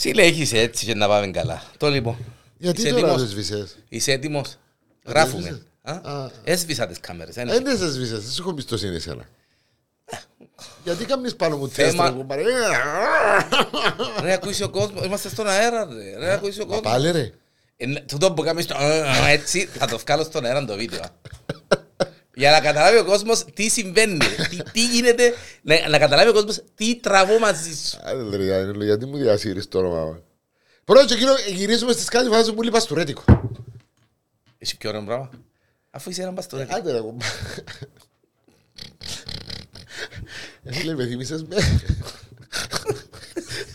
Συλλέχεις έτσι και να πάμε καλά. Το λοιπόν. Γιατί Είσαι τώρα έτοιμος; δεν σβήσες; Είσαι έτοιμος; Γράφουμε. έσβησες; Α; Α. Έσβησα τις κάμερες. ένα. Ε, δεν σε σβήσες, δεν σου έχω εμπιστοσύνη εσένα. Γιατί κάνεις πάνω μου Θέμα- τεστ ρε κουμπάρε. Ρε ακούσει ο κόσμος; Είμαστε στον αέρα ρε. Ρε ακούσει ο Μα κόσμος; πάλι ρε. Ε, ναι, Τούτο που κάνεις το ε, έτσι θα το βγάλω στον αέρα το βίντεο. Για να καταλάβει ο κόσμος τι συμβαίνει. τι, τι γίνεται. Να, να καταλάβει ο κόσμος τι τραβώ μαζί σου. Άντε ρε Γιάννη, γιατί μου διασύρεις το όνομα μου. Πρώτα και εκείνο γυρίζουμε στις κάτι φάζω που λείπας στο ρέτικο. Έχει πιο ωραίο πράγμα. Αφού είσαι ένα μπαστούνι. Άντε ρε κουμπάρε. Έτσι λέει με θύμισες με;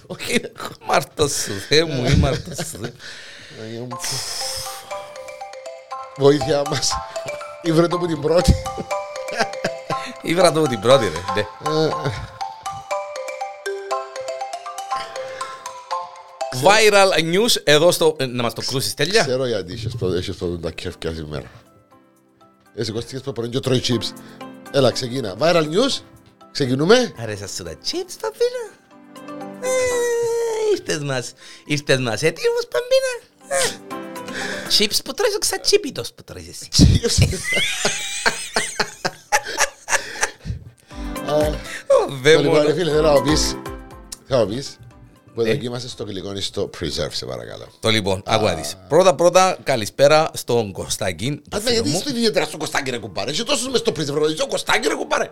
Όχι, Μάρτος σου, Θεέ μου, ή Μάρτος σου. Αγία μου. Βοήθεια μας. Ήβρε το που την πρώτη. Ήβρα το την πρώτη ρε. ναι. Viral news εδώ στο... ε, Να μας το κρούσεις τέλεια. Ξέρω γιατί είχες πρώτα έχεις πρώτα τα κέφκια σήμερα. Εσύ κοστικές που πρωί και τρώει chips. Έλα ξεκίνα. Viral news. Ξεκινούμε. Αρέσα σου τα chips Παμπίνα. Ε, Ήρθες μας. Ήρθες μας έτοιμος Παμπίνα. Ε. Chips που τρώεις όχι σαν τσίπιτος που τρώεις εσύ. Ω, Δε Λοιπόν, ρε μόνο. φίλε, θέλω να μου πεις. Θα μου πεις. Που Ναι. δοκίμασες στο γλυκό ή στο preserve, σε παρακαλώ. Το λοιπόν, άκου να δεις. Πρώτα πρώτα καλησπέρα στον Κωστάκη. το Αν φίλο γιατί μου. είσαι ιδιαίτερα στο κοστάκι ρε κουμπάρε. Είσαι τόσο μες στο preserve. ρε, Στο κοστάκι ρε κουμπάρε.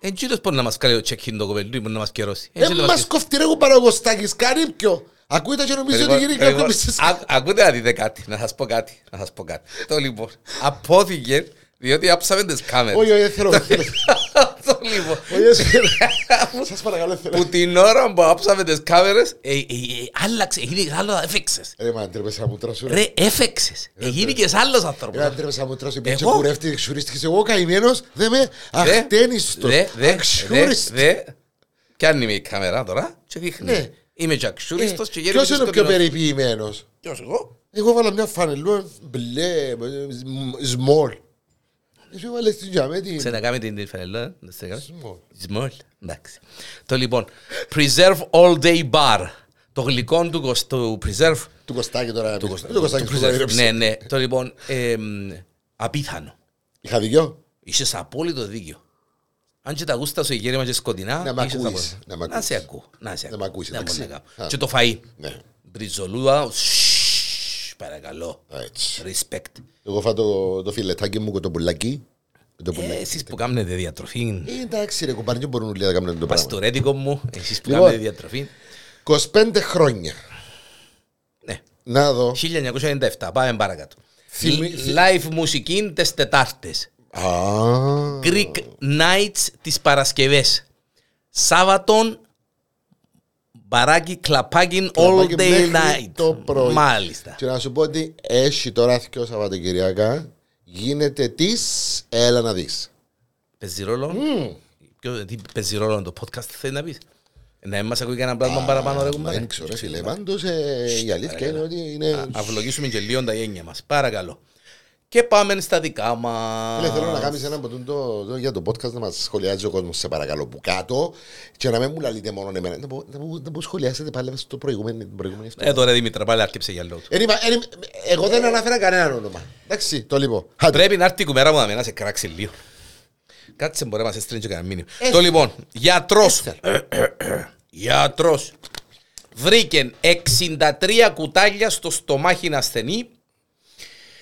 Εντζήτως μπορεί να μας κάνει το check-in το κοπελί, μπορεί να μας καιρώσει. Ε, Έτσι να μας μας κοφτεί ρε κουμπάρε ο κοστάκης. Κάνει ποιο. Ακούτε και νομίζω ότι γίνει Λοιπόν, κάποιο μισές. α- Ακούτε να δείτε κάτι, να σας πω κάτι, να σας πω κάτι. Το λοιπόν, απόθηκε, διότι άψαμε τις κάμερες. Όχι, όχι, δεν θέλω. δεν θέλω. Το λοιπόν, Όχι, δεν θέλω. Σας παρακαλώ, δεν θέλω. που την ώρα που άψαμε τις κάμερες, ε, ε, ε, άλλαξε, έγινε άλλος, έφεξες. Ρε μα τρέπεσαι να μου τρώσω. ρε. Ρε, έφεξες, έγινε και άλλος άνθρωπος. Ρε τρέπεσαι να μου τρώσω. Επειδή Εγώ; κουρεύτηκε, ξουρίστηκες εγώ καημένος. Δεν με αχτένιστος. Δε, δε, δε, Αξιούριστος. δε. Πιάνει με η κάμερα τώρα και δείχνεις. Ναι. Είμαι και αξιούριστος και γέρος Ποιος και είναι ο πιο σκοτεινός. περιποιημένος; Ποιος εγώ; Εγώ βάλα μια φανελού μπλε, small. Εσύ βάλες την τζαμέ την... Ξανακάμε την την φανελό, ε, δεν σε κάνω. Small. Small. Εντάξει. Το λοιπόν, Preserve All Day Bar. Το γλυκό του, κοσ- του Preserve. Του κοστάκι τώρα. Του Του κοσ- κοστάκι του που Preserve. μαγειρέψε. Ναι, ναι. Το λοιπόν, εμ, απίθανο. Είχα δίκιο. Είσαι απόλυτο δίκιο. Αν και τα γούστα σου γέρημα και σκοτεινά, Να μ' είσαι ακούεις, απόλυτο. να μ' Να ακούεις. σε ακούω. Να σε Να μ' ακούω. ακούεις, Δεν εντάξει. μπορεί να κάνω. Α. Και το φαΐ. Ναι. Μπριζολούδα, σσσσσ, παρακαλώ. Έτσι. Respect. Εγώ φάω το, το φιλετάκι μου και το πουλάκι. Και Το Ε, πουλάκι. Εσείς που κάνετε διατροφή, Ε, εντάξει ρε κουμπάρι, δεν μπορούν όλοι να κάνουν το πράγμα. παστορέτικο μου, εσείς που Λοιπόν. κάνετε διατροφή. 25 χρόνια. Ναι. Να δω. 1997, πάμε παρακάτω. Θυμη- Live μουσική τις Τετάρτες. Α, Greek Nights τις Παρασκευές. Σάββατον, μπαράκι, κλαπάκι, all Κλαπάκι day μέχρι night. το πρωί. Μάλιστα. Και να σου πω ότι έχει τώρα και Σαββατοκυριακά γίνεται της έλα να δεις. Παίζει ρόλο; Ποιο- Τι παίζει ρόλο το podcast θέλεις να πεις; Να μας ακούει κανένα πράγμα παραπάνω ρε κουμπάρε. Δεν ξέρω, ρε φίλε. Πάντως η αλήθεια είναι ότι είναι. Αυλογήσουμε και λίγο τα γένια μας. Παρακαλώ. Και πάμε στα δικά μας. Φίλε, θέλω να κάνεις ένα από το, το, για το podcast να μας σχολιάζει ο κόσμος, σε παρακαλώ, που κάτω και να μην μου λαλείτε μόνο εμένα. Να μου- να μου- να μου σχολιάσετε πάλι στο προηγούμενο. την προηγούμενη αυτό. Ε, τώρα Δημήτρα, πάλι άρκεψε για λόγο. Εν είπα- εν είπα- Εγώ δεν αναφέρα κανέναν όνομα. Εντάξει, το λοιπόν. Άντε. Πρέπει να έρθει η κουμέρα μου να με να σε κράξει λίγο. Κάτσε μπορεί να μας έστρινε και κανένα μήνυμα. Ε, Το λοιπόν, γιατρός. ε, Γιατρός. Βρήκε 63 κουτάλια στο στομάχι ασθενή.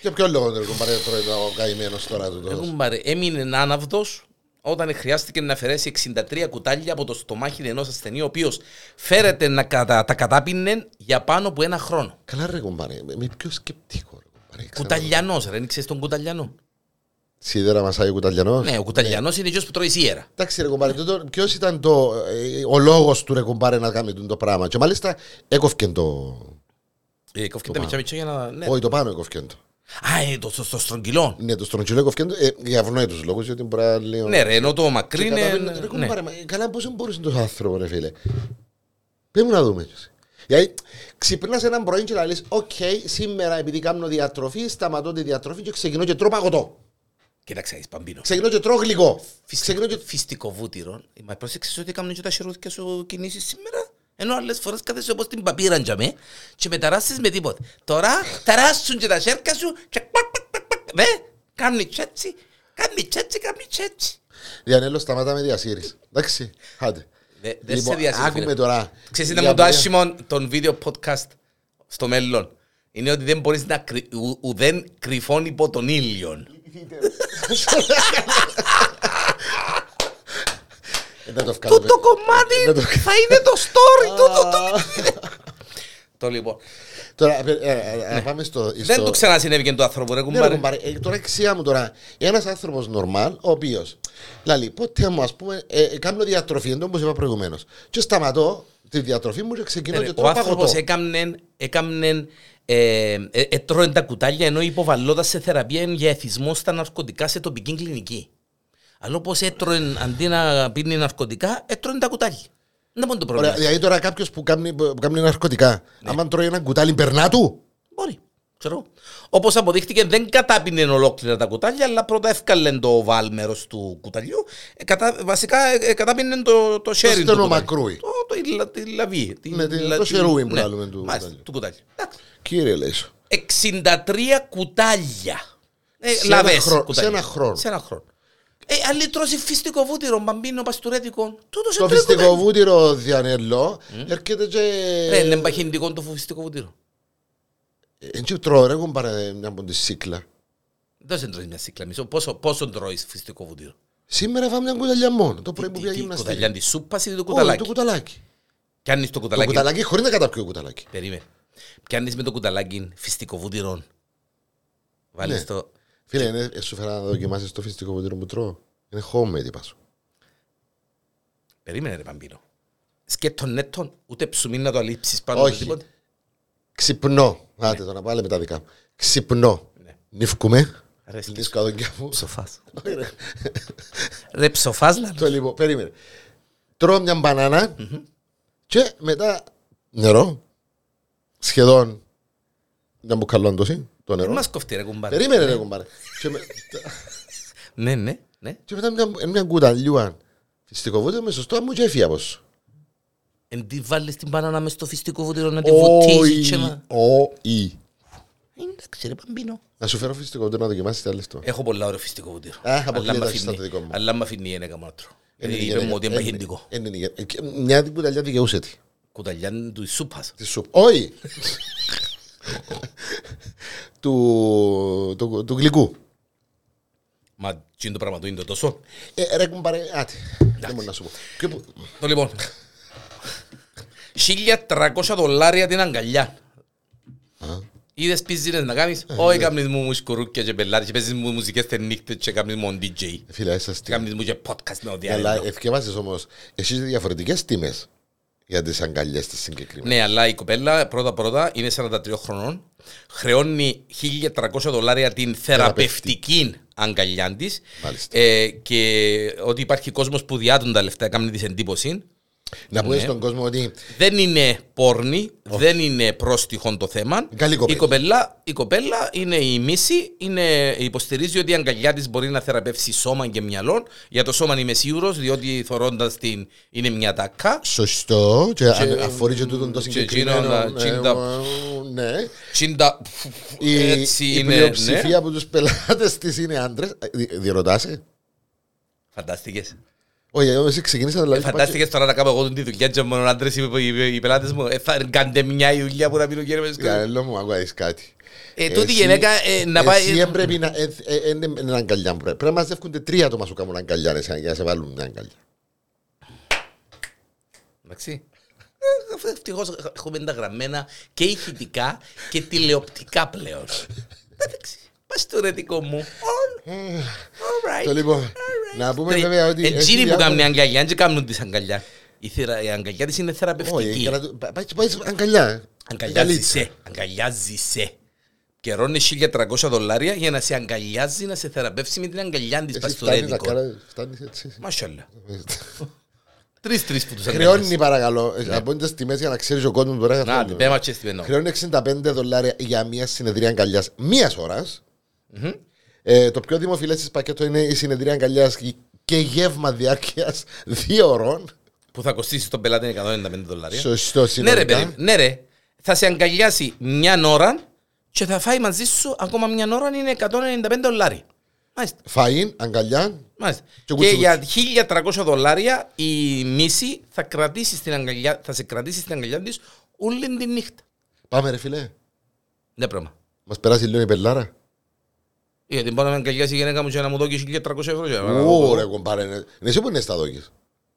Και ποιο λόγο δεν κομπάρε τρώει ο καημένος τώρα του. Έχουν πάρει- Έμεινε άναυδος όταν χρειάστηκε να αφαιρέσει 63 κουτάλια από το στομάχι ενός ασθενή, ο οποίος φέρεται να κατα, τα κατάπινε για πάνω από ένα χρόνο. Καλά ρε κομπάρε, με πιο σκεπτικό ρε κομπάρε. ξέρω. Κουταλιανός, ρε, δεν ξέρεις τον κουταλιανό. Σίδερα μασάει ο κουταλιανός; Ναι, ο κουταλιανός είναι εκείνος που τρώει σιέρα. Εντάξει ρε κουμπάρε, ποιος ήταν το, ε, ο λόγος του ρε κουμπάρε να κάνει το πράγμα; Και μάλιστα έκοφκε το... Ε, κόφηκε τα μιτσιά μιτσιά για να... ναι. Όχι το πάνω έκοφκε το. Α, ε, το, το, το στρογγυλό. Ναι, το στρογγυλό έκοφκε το, ε, για ευνόητους λόγους, γιατί μπορεί να λέει... Ναι ρε, ενώ το μακρύ είναι... Ρε ναι. κουμπάρε, μα καλά πώς μπορούσε τόσο άνθρωπο ρε φίλε. Πες μου να δούμε. Γιατί ξυπνάς έναν πρωί και λες, οκ, σήμερα επειδή κάνω διατροφή, σταματώ τη διατροφή και ξεκινώ και τρώω παγωτό. Κοίταξε, είσαι παμπίνο. Ξεκινώ και τρώω γλυκό. Ξεκινώ και... Φυστικό βούτυρο. Μα πρόσεξες ότι έκαναν και τα χειρουργικά σου κινήσεις σήμερα; Ενώ άλλες φορές κάθεσαι όπως την παπίραν για με και με ταράσεις με τίποτε. Τώρα ταράσουν και τα σέρκα σου και πακ, πακ, πακ, πακ. Ναι, κάνει τσέτσι, κάνει τσέτσι, κάνει τσέτσι. Διανέλο, σταμάτα με διασύρεις. Εντάξει, άντε. Δε- Δεν σε Λοιπόν, διασύρεις, άκουμε φίλε. τώρα. Ξέρεις ήταν Για μου το ποια- άσχημο των βίντεο podcast στο μέλλον. Είναι ότι δεν μπορείς να κρυ... ου- ουδέν κρυφών υπό τον ήλιον. Ε, Δεν το βγάλουμε. Τούτο κομμάτι Δεν το- θα είναι το story. τούτο το- Το λοιπόν. Τώρα, ε, ε, ε, να πάμε στο... Δεν στο- του ξανασυνέβη και το άνθρωπο ρε Ναι, ρε, κουμπάρε. κουμπάρε, ε, τώρα εξιά μου τώρα. Ένας άνθρωπος νορμάλ, ο οποίος. Δηλαδή, ποτέ μου, ας πούμε, ε, ε, κάνω διατροφή, εντός όπως είπα προηγουμένως. Και σταματώ τη διατροφή μου και ξεκινώ και Ναι, Ο τρώω άνθρωπος παγωτό. έκαμνε, έκαμνε ε, ε, έτρωε τα κουτάλια ενώ υποβαλλόταν σε θεραπεία για εθισμό στα ναρκωτικά σε τοπική κλινική. Αλλά όπως έτρωε αντί να πίνει ναρκωτικά, έτρωε τα κουτάλια. Δεν μπορεί το Ωραία, πρόβλημα. δηλαδή τώρα κάποιος που κάνει, που κάνει ναρκωτικά, Ναι. άμα τρώει ένα κουτάλι, περνά του; Μπορεί. Ξέρω. Όπως αποδείχτηκε δεν κατάπινε ολόκληρα τα κουτάλια, αλλά πρώτα έφκαλε το βάλ μέρος του κουταλιού. Ε, κατα, βασικά ε, ε, κατάπινε το, το sharing του στενό κουταλιού. μακρούι. Το, το, η λα- τη λαβή. τη- Ναι, τη- λα- το τη- σερούι που ναι, λέμε του μάλιστα, κουταλιού. του κουταλιού. Εντάξει. Κύριε Λέσο. 63 κουτάλια. Ε, Σε λαβές ένα χρόνο, κουτάλια. σε ένα χρόνο. Σε ένα χρόνο. Ε, αν τρώσει φυστικό βούτυρο, μπαμπίνο, παστουρέτικο, τούτο σε Το τρία φυστικό κουτάλια. βούτυρο διανέλο έρχεται και. Ρε, είναι παχυντικό το φυστικό βούτυρο. Έτσι τρώω, ρε, έχουν πάρει μια από τη σύκλα. Δεν σε τρώεις μια σύκλα μισό. Πόσο, πόσο τρώεις φυστικό βούτυρο; Σήμερα φάμε μια κουταλιά μόνο. Το πρωί που Τι- πήγα τι γυμναστική. Κουταλιά της σούπας ή το Όχι, κουταλάκι; το κουταλάκι. Πιάνεις το Το κουταλάκι. κουταλάκι χωρίς να καταπιώ κουταλάκι. Περίμενε. Πιάνεις με το κουταλάκι φυστικό βούτυρο. Βάλεις Ναι. το... Φίλε, είναι, ε, σου φέρα να δοκιμάσεις το φυστικό βούτυρο που τρώω. Είναι homemade, είπα σου. Περίμενε ρε Παμπίνο. Σκέτον νέτον, ούτε ψουμί να το αλείψεις πάνω Όχι. σε τίποτε. Ξυπνώ. Άτε το να πάλι με τα δικά μου. Ξυπνώ. Ναι. Νυφκούμε. Αρέσκεις. Λίσκω αδόκια μου. Ψοφάς. Όχι, ρε. Ρε ψοφάς λαλό. Το λοιπόν, περίμενε. Τρώω μια μπανάνα και μετά νερό. Σχεδόν μια μπουκαλόν τόση, το Δεν νερό. μας κοφτεί ρε κουμπάρε. Περίμενε ρε κουμπάρε. Και με- Ναι, ναι, ναι. Και μετά μια, μια κουταλιούα φυστικό βούτυρο μες σωστό μου και έφυγε από σου. Εν τι βάλεις την μπανάνα μες στο φυστικό βούτυρο να τη βουτήσεις και να... Όχι. Εντάξει ρε Παμπίνο. Να σου φέρω φυστικό βούτυρο να δοκιμάσεις τι άλλες το. Έχω πολλά ωραίο φυστικό βούτυρο. Α, αποκλείεται Αλλά μ' να έχεις αφήνει- το δικό μου. Αλλά μ' αφήνει η ένεκα μόνο τρώω. Είναι Γιατί η είπε γυναίκα. μου ότι είναι Είναι- παχυντικό. είναι η γυναίκα. Ε, και Μια την κουταλιά δικαιούσε τη. Κουταλιά του σούπας. Της σούπ. Όχι. του, του, του γλυκού. Μα τι είναι το πράγμα του είναι το τόσο. Ε, ρε κουμπάρε, άτε. Δεν μπορεί να σου πω. Και που- Το λοιπόν. 1300 δολάρια την αγκαλιά. Είδες πίζινες να κάνεις; Όχι κάνεις μου μουσκουρούκια και πελάτες και παίζεις μου μουσικές τε νύχτες και κάνεις μου DJ. Φίλε, είσαι Και αστείο. κάνεις μου και podcast με ό,τι Αλλά άλλο. ευκαιβάσεις όμως, εσείς διαφορετικές τιμές για τις αγκαλιές τις συγκεκριμένες. Ναι, αλλά η κοπέλα πρώτα πρώτα είναι 43 χρονών. Χρεώνει 1300 δολάρια την θεραπευτική αγκαλιά της. Μάλιστα. Ε, και ότι υπάρχει κόσμος που διάτουν τα λεφτά, έκανε τη εντύπωση. Να πούμε Ναι. στον κόσμο ότι Δεν είναι πόρνη, δεν είναι πρόστιχο το θέμα. Καλή κοπέλα. Η κοπέλα, η κοπέλα είναι η μίση, είναι, υποστηρίζει ότι η αγκαλιά της μπορεί να θεραπεύσει σώμα και μυαλό. Για το σώμα είμαι σίγουρος, διότι θωρώντας την είναι μια τακά. σωστό και αν αφορεί και τούτον το και συγκεκριμένο. εκείνο τα ε, τσίντα- ε, Ναι. Τσίντα. Η, Έτσι η είναι. πλειοψηφία Ναι. από τους πελάτες της είναι άντρες. Ε, δι- Διερωτάσαι; Φαντάστηκες. Όχι, εγώ εσύ ξεκίνησα δηλαδή. Φαντάστηκες τώρα να κάνω εγώ τη δουλειά και μόνο άντρε οι πελάτες μου. Ε, Θα κάνετε μια η δουλειά που να πίνω κύριε Για έλο μου, ακούγεις κάτι. Ε, τούτη η Εσύ- γυναίκα ε, να πάει. Εσύ έπρεπε να. ε, ε, ε, Είναι είναι αγκαλιά που πρέπει. Πρέπει να μαζεύκονται τρία άτομα σου κάνουν αγκαλιά ρε, για να σε βάλουν μια αγκαλιά. Εντάξει. Ευτυχώς έχουμε τα γραμμένα και ηχητικά και τηλεοπτικά πλέον. Εντάξει. Πα στο ρετικό μου. All all Το right. λοιπόν, να πούμε βέβαια ότι. έχει Εκείνοι που διάφορα- κάνουν αγκαλιά, δεν κάνουν τις αγκαλιά. Η, θερα- η αγκαλιά της είναι Όχι, θεραπευτική. για να το- πα- πάει πάει αγκαλιά. ε. Αγκαλιάζεσαι. Αγκαλιάζεσαι. Καιρώνει 1300 δολάρια για να σε αγκαλιάζει, να σε θεραπεύσει με την αγκαλιά της Εσύ φτάνεις να παστορέτικο. κάνω. Φτάνεις έτσι. Μασάλα. Τρεις-τρεις που τους Χρεώνει αγκαλιάζεις. παρακαλώ. ε, Από τις τιμές για να ξέρεις ο κόσμος μπορεί Να, να την πέμα και στη πενό. Χρεώνει 65 δολάρια για μια συνεδρία αγκαλιάς μίας ώρας. Ε, το πιο δημοφιλέ τη πακέτο είναι η συνεδρία αγκαλιάς και γεύμα διάρκειας δύο ώρων. Που θα κοστίσει τον πελάτη 195 δολάρια. Σωστό Ναι ρε, συνολικά. παιδί, ναι ρε. Θα σε αγκαλιάσει μια ώρα και θα φάει μαζί σου ακόμα μια ώρα είναι 195 δολάρια. Μάλιστα. Φαΐν, αγκαλιά. Μάλιστα. Και Και, κουτσούτσι. για 1300 δολάρια η μίση θα, κρατήσει στην αγκαλιά, θα σε κρατήσει στην αγκαλιά της όλη τη νύχτα. Πάμε ρε φίλε. Ναι πράγμα. Μας περάσει λίγο η πελάρα. Γιατί μπορώ να με αγκαλιάσει η γυναίκα μου και να μου δώσει 1300 ευρώ. για να- Ω ρε κομπάρε. ναι. Είναι εσύ που είναι στα δόκες.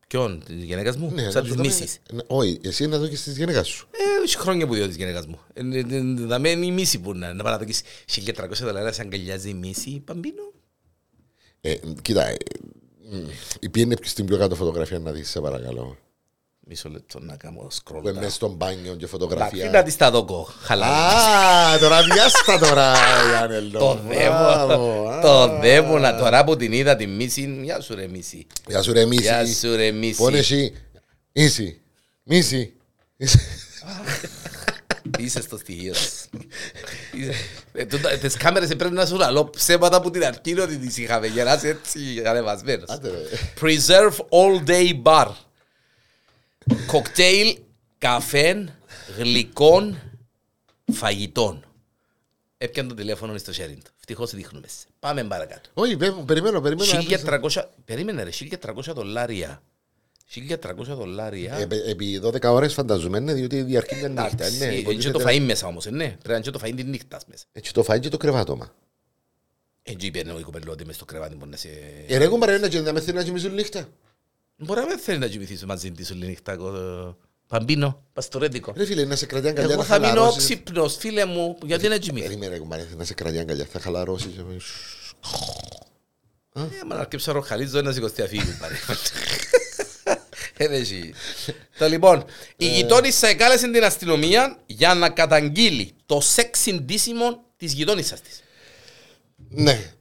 Ποιον, της γυναίκας μου, Ναι, σαν να της σου δάμε- μίσης. Ναι, Όχι, εσύ να δόκεις της γυναίκας σου. Ε, έχει χρόνια που διώ της γυναίκας μου. Ε, ε, ε, Θα μένει η μίση που να, να πάει να δώσεις 1300 δολάρια σε αγκαλιάζει η μίση, παμπίνο. Ε, Κοίτα, ε, μ, πιένε στην πιο κάτω φωτογραφία να δεις, σε παρακαλώ. Μισό λεπτό να κάνω scroll Που είναι down. μέσα στο μπάνιο και Εντάξει, φωτογραφία. να της τα δώκω, χαλάρα. Α, τώρα βιάστα τώρα, Γιάννελο. Το Μπράβο, δέμο, α. το δέμο, να τώρα που την είδα τη μίση, γεια σου ρε μίση. Γεια σου ρε Γεια Μίση. σου ρε μίση. Πόνε εσύ; Μίση. Μίση. Είσαι στο στοιχείο σου. Είσαι- Ε, τούτα- Τις κάμερες πρέπει να σου λαλώ ψέματα που την αρχή ότι τις είχαμε για να είσαι έτσι ανεβασμένος. Άντε ρε. Preserve all day bar. Κοκτέιλ, καφέ, γλυκών, φαγητών. Έπιαν το τηλέφωνο στο sharing του. Ευτυχώς δείχνουμε. σε. Πάμε παρακάτω. Όχι, πέ- περιμένω, περιμένω. 1300, περίμενε ρε, 1300 δολάρια. 1300 δολάρια. Ε, επ- Επί 12 ώρες φανταζούμε, ναι, διότι διαρκεί μια νύχτα. Εντάξει, ναι, είναι και το υποτίθεται- φαΐν μέσα όμως, ε, ναι. Πρέπει να είναι και το φαΐν της νύχτας μέσα. Έτσι το φάει και το κρεβάτωμα. Έτσι είπε ο κοπελού μες στο κρεβάτι μπορεί να σε... Ε, ρε κουμπάρε, να και να με θέλει να κοιμήσουν νύχτα. Μπορεί να μην θέλει να κοιμηθείς μαζί της όλη νύχτα. εγώ- Παμπίνο, παστορέντικο. Ρε φίλε, να σε κρατεί αγκαλιά Εγώ να θα μείνω χαλαρώσεις. ξύπνος, φίλε μου, γιατί να κοιμηθείς; Περίμενε, κουμπάρε, να σε κρατεί αγκαλιά, θα χαλαρώσεις. Ε, μα να αρκέψω ροχαλίζω να σηκωστεί αφήγη πάρε. Ε, δεν έχει. Το λοιπόν, η γειτόνισσα εκάλεσε την αστυνομία για να καταγγείλει το σεξ συντήσιμο της γειτόνισσας της. Ναι,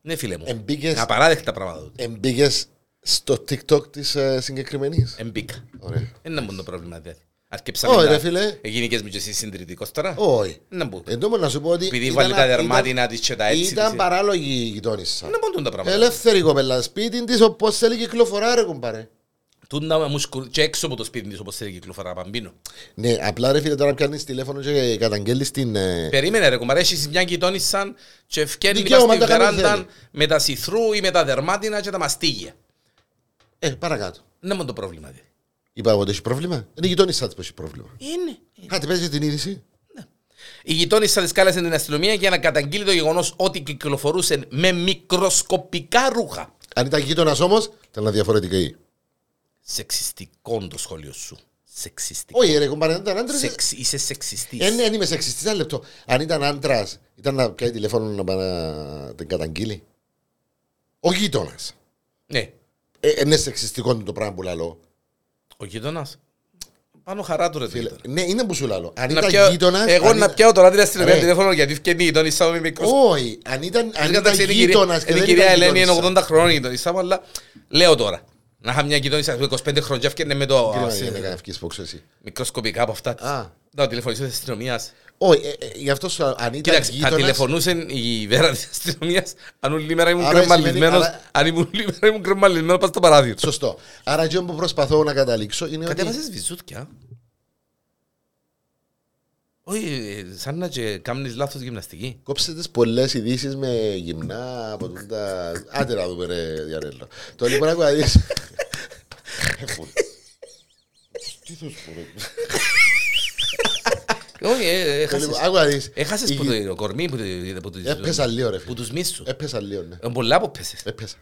Ναι φίλε μου, Εμπήκες- απαράδεκτα πράγματα. εμπήκες στο TikTok της ε, συγκεκριμένης. Εμπίκα. Ωραία. Δεν είναι μόνο το πρόβλημα δηλαδή. Αρκέψαμε Όχι, να- ρε, φίλε. Εγίνηκες μου και εσύ συντηρητικός τώρα. Όχι. Δεν μπορεί. Εν τω να σου πω ότι. Επειδή ήταν- βάλει τα ήταν- δερμάτινα της και τα έτσι Ήταν της. παράλογη η γειτόνισσα. Δεν μπορούν τα πράγματα. Ελεύθερη κοπέλα σπίτι της όπως θέλει κυκλοφορά ρε κουμπάρε. Τούντα μου σκουρ... και έξω από το σπίτι της όπως θέλει κυκλοφορά παμπίνο. Ναι, απλά ρε φίλε τώρα πιάνεις τηλέφωνο και καταγγέλεις την... ε, Περίμενε ρε κουμπάρε, έχεις μια γειτόνισσα και φκένει Δικαίωμα, πας στην τα κάνει βεράντα θέλει. με τα σιθρού ή με τα δερμάτινα και τα μαστίγια. Ε, παρακάτω. Δεν είναι το πρόβλημα. δηλαδή. Είπα εγώ ότι έχει πρόβλημα. Είναι η γειτόνισσα της που έχει πρόβλημα. Είναι. Κάτι παίζει την είδηση. Η γειτόνισσα της κάλεσε την αστυνομία για να καταγγείλει το γεγονός ότι κυκλοφορούσε με μικροσκοπικά ρούχα. Αν ήταν γείτονας όμως, ήταν διαφορετική. Σεξιστικό το σχόλιο σου. Σεξιστικό. Όχι ρε κουμπάρε, αν ήταν άντρας... Σεξ, είσαι σεξιστής. Ε, ναι, αν είμαι σεξιστής, ένα λεπτό. Αν ήταν άντρας, ήταν να πιάει τηλέφωνο να πάει να την καταγγείλει. Ο γείτονας. Ναι. Ε, είναι σεξιστικό το πράγμα που λαλώ. Ο γείτονας. Πάνω χαρά του ρε το Φίλε, γείτονα. Ναι, είναι που σου λαλώ. Αν Να ήταν πιάω- γείτονας... Εγώ αν να ήταν- πιάω τώρα την αστυνομία Ρε. τηλέφωνο γιατί ευκαινεί η γειτόνισσα μου με μικροσκοπικά. Όχι, αν ήταν, αν ήταν Εντάξει, είναι η κυρία- γείτονας και είναι η δεν κυρία ήταν Ελένη, είναι γείτονισσα. 80 χρόνων η γειτονισσα μου, αλλά λέω τώρα. Να είχα μια γειτονισσα που 25 χρόνια και έφτιανε με το Κρίμα, α, σε- για να κάνεις ευκείς που ξέρεις εσύ. μικροσκοπικά από αυτά. της. Α. Να τηλεφωνήσω της αστυνομίας. Όχι, ε, ε, γι' αυτό σου λέω, αν ήταν Κοίταξε, θα γείτονας... τηλεφωνούσε η βέρα της αστυνομίας αν όλη μέρα ήμουν Άρα κρεμαλισμένος, σημαίνει- άρα- αν ήμουν όλη μέρα ήμουν κρεμαλισμένος πας στο παράθυρο. Σωστό. Άρα αυτό που προσπαθώ να καταλήξω είναι ότι... Κατέβασες βυζούτια. Όχι, ε, σαν να και κάνεις λάθος γυμναστική. Κόψε τις πολλές ειδήσεις με γυμνά από τούτα... Άντε να δούμε ρε Διαρέλο. Το λοιπόν άκου να δεις... Τι θα σου πω ρε. Όχι, ε, Το έχασες. λοιπόν, Άκου να δεις. Έχασες Η- που το κορμί, που το- που το- Έπεσα λίγο ρε που φίλε. τους μίσους. Έπεσα λίγο ναι. Ε, Πολλά που πέσες. Έπεσα.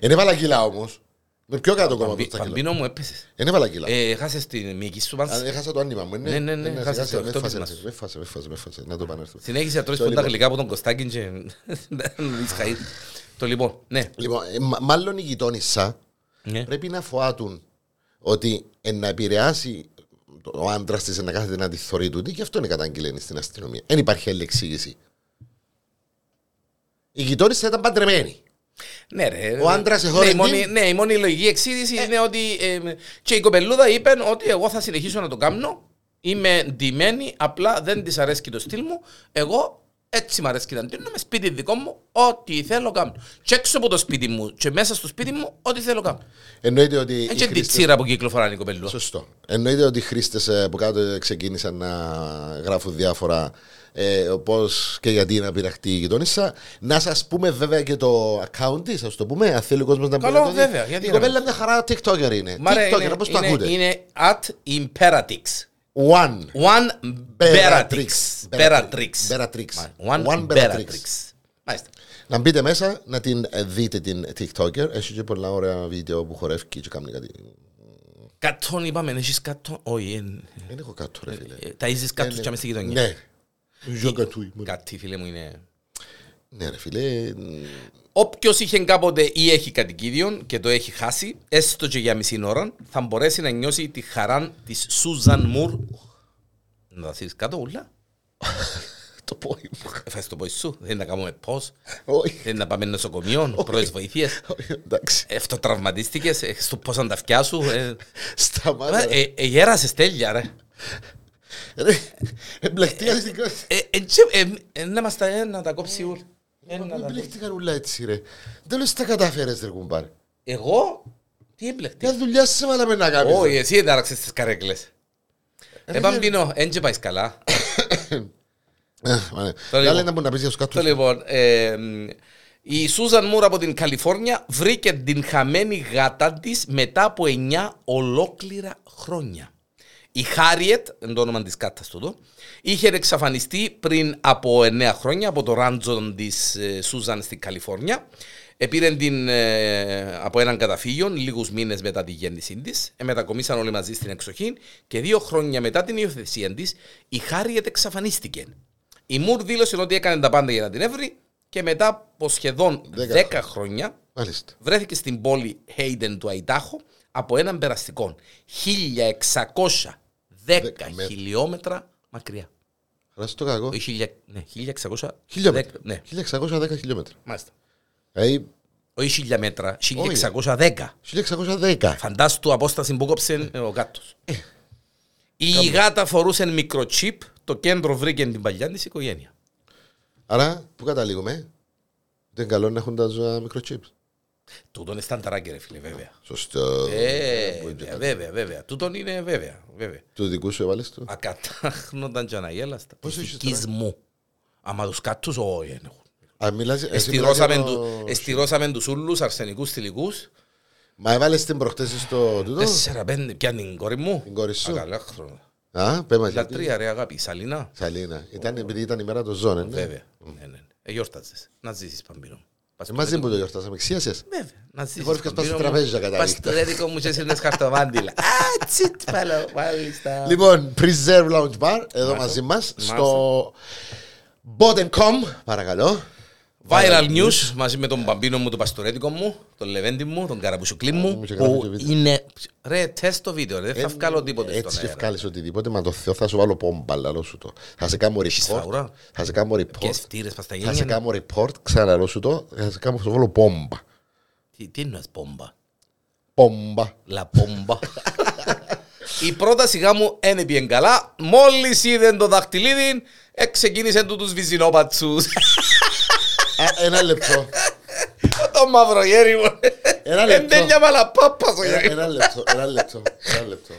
Δεν έβαλα κιλά όμως. Με πιο κάτω ακόμα από Παμπι- τα κιλά. Παμπίνο μου έπεσες. Δεν έβαλα κιλά. Ε, Έχασες την μυϊκή σου Αν πάνση. Έχασα το άνοιγμα μου. Ναι, ναι, ναι, Ε, έχασες σιγά, το σιγά, με εκτόπισμα φάσε, σου. Με φάσε, με φάσε, με φάσε. Να το επανέλθω. Συνέχισε να τρώεις Το πόντα λοιπόν. γλυκά από τον Κωστάκη και να δεις χαΐ. Το λοιπόν, ναι. Λοιπόν, ε, μα- μάλλον η γειτόνισσα Ναι. πρέπει να φοάτουν ότι ε, να επηρεάσει ο άντρας της να κάθεται να τη θωρεί τούτη και αυτό είναι καταγγελένη στην αστυνομία. Δεν υπάρχει άλλη εξήγηση. Η γειτόνισσα ήταν παντρεμένη. Ναι, ρε. Ο άντρας ναι, εχώρε η μόνη, την. ναι, η μόνη λογική εξήγηση είναι ότι ε, και η κοπελούδα είπε ότι εγώ θα συνεχίσω να το κάνω. Είμαι ντυμένη, απλά δεν της αρέσει το στυλ μου. Εγώ Έτσι μ' αρέσει να ντύνω με σπίτι δικό μου, ό,τι θέλω κάνω. Και έξω από το σπίτι μου και μέσα στο σπίτι μου, ό,τι θέλω κάνω. Εννοείται ότι. οι Έτσι τη χρήστες- τσίρα που κυκλοφοράνε οι κοπελού. Σωστό. Εννοείται ότι οι χρήστες από κάτω ξεκίνησαν να γράφουν διάφορα ε, πώς και γιατί να πειραχτεί η γειτόνισσα. Να σας πούμε βέβαια και το account της, ας το πούμε. Αν θέλει ο κόσμος να Καλό, να το δει. βέβαια, γιατί Η να κοπέλα μια χαρά TikToker είναι. Μάρα, TikToker, είναι, πώς το είναι, ακούτε; είναι at imperatix. One. One Bellatrix. Bellatrix. Bellatrix. One One Bellatrix. Bellatrix. Μάλιστα. Να μπείτε μέσα να την ε, δείτε την TikToker. Έχει και πολλά ωραία βίντεο που χορεύει και κάνει κάτι. Κατόν είπαμε, έχεις κατόν. Όχι, εν- Δεν έχω κάτω, ρε φίλε. ε, τα είσαι κάτω και μες στη γειτονιά. Ναι. Ζω κατού ήμουν. Κάτι φίλε μου είναι... Ναι, ρε φίλε. Όποιος είχε κάποτε ή έχει κατοικίδιο και το έχει χάσει, έστω και για μισή ώρα, θα μπορέσει να νιώσει τη χαρά της Σούζαν Μουρ. Να τα θείς κάτω, ούλα. Το πόη μου. Φάεις το πόη σου. Δεν είναι να κάνουμε πώς. Όχι. Δεν είναι να πάμε νοσοκομείο, πρώτες βοήθειες. Όχι, Εντάξει. Αυτοτραυματίστηκες, ε, στο πώς αν τα αυτιά σου. ε. Σταμάτα. ρε. Ε, ε, Γέρασες τέλεια, ρε. Ρε, Εμπλεχτήκαν στην κάση. Ε, ε, τσε- ε, ε, Να μας τα ε, να τα κόψει ούλ. Ε, να Μην τα- μπλέχτηκαν ούλα έτσι ρε. Τέλος τα κατάφερες ρε κουμπάρε. Εγώ, τι έμπλεκτη. Ποια δουλειά σε βάλαμε να κάνεις. Όχι, ρε. εσύ εντάραξες τις καρέκλες. Ρε, Επαμπίνω, δεν και πάεις καλά. Ε, μάνα. Το Για λοιπόν. λέει να μπορεί να πεις για τους Το κάτους. λοιπόν, ε, η Σούζαν Μουρ από την Καλιφόρνια βρήκε την χαμένη γάτα της μετά από 9 ολόκληρα χρόνια. Η Χάριετ, εντό όνομα της κάτσα του εδώ, είχε εξαφανιστεί πριν από 9 χρόνια από το ράντζο της ε, Σούζαν στην Καλιφόρνια. Επήρε την ε, από έναν καταφύγιο λίγους μήνες μετά τη γέννησή της. Μετακομίσαν όλοι μαζί στην εξοχή και δύο χρόνια μετά την υιοθεσία της, η Χάριετ εξαφανίστηκε. Η Μουρ δήλωσε ότι έκανε τα πάντα για να την έβρει και μετά από σχεδόν 10 χρόνια Μάλιστα. βρέθηκε στην πόλη Hayden του Αϊτάχο από έναν περαστικό. 1600 10 χιλιόμετρα μακριά. Αλλά το κακό. Ναι, 1610 ναι. χιλιόμετρα. Μάλιστα. Δηλαδή όχι 1000 μέτρα, 1610. 1610. Φαντάσου του απόσταση που κόψε ο γάτος. Ε. Η γάτα φορούσε μικροτσίπ, το κέντρο βρήκε την παλιά της οικογένεια. Άρα, πού καταλήγουμε, δεν καλό να έχουν τα ζώα μικροτσίπς. Τούτον είναι στανταράκι ρε φίλε, βέβαια. Σωστό. Ε, βέβαια, βέβαια. Τούτον είναι βέβαια, βέβαια. Του δικού σου έβαλες του. Ακατάχνονταν και αναγέλαστα. Πώς έχεις Της μου. Άμα τους κάτους, όχι, δεν έχουν. Αν μιλάς... εσύ Εστηρώσαμε μιλάς για του- το- Εστηρώσαμε τους ούλους, αρσενικούς θηλυκούς. Μα έβαλες την προχτές στο τούτο; Τέσσερα, πέντε, πιάνει την κόρη μου; Την κόρη σου. Α, καλά χρόνια. Α, πέ μας γιατί. Λατρεία ρε αγάπη, Σαλίνα. Σαλίνα. Ήταν επειδή ήταν η μέρα των ζώων, ε, ναι. Βέβαια. Ναι, ναι. Ε, γιόρταζες. Να ζήσεις παμπίνο. Ε, Μαζί που το γιορτάσαμε, ξίασες. Βέβαια. Να ζήσεις. χόρευκες πας στο παμπίνο μου. τραπέζι, κατά Πας νύχτα. στο ρέδικο μου και έσυρνες χαρτοβάντιλα. Α, τσιτ, παλό, μάλιστα. Λοιπόν, Preserve Lounge Bar, εδώ μαζί μας, στο Bot.com, παρακαλώ. Viral news μαζί με τον μπαμπίνο μου, τον παστορέτικο μου, τον λεβέντι μου, τον καραπουσουκλί μου, μου και γράφει που και βίντεο. είναι... Ρε, τεστ το βίντεο, ρε, δεν θα βγάλω τίποτε στον Έτσι αέρα. ευκάλεις οτιδήποτε, μα το Θεό θα σου βάλω πόμπα, λαλό σου το. Θα σε κάνω report, σφαγούρα. θα σε κάνω Και report, φτύρες πας τα θα σε γένια. κάνω report, ξαναλώ σου το, θα σε κάνω, θα σου βάλω πόμπα. Τι τι εννοείς πόμπα; Πόμπα. Λα πόμπα. Η πρόταση γάμου δεν πήγε καλά. Μόλις είδε το δαχτυλίδι, ξεκίνησε του τους βυζινόπατσους. Α, Ένα λεπτό. Το μαύρο γέρι μου. Ένα λεπτό. Εν τέλεια μαλαπάπα στο Ένα- γέρι. Ένα λεπτό, ένα λεπτό, ένα λεπτό.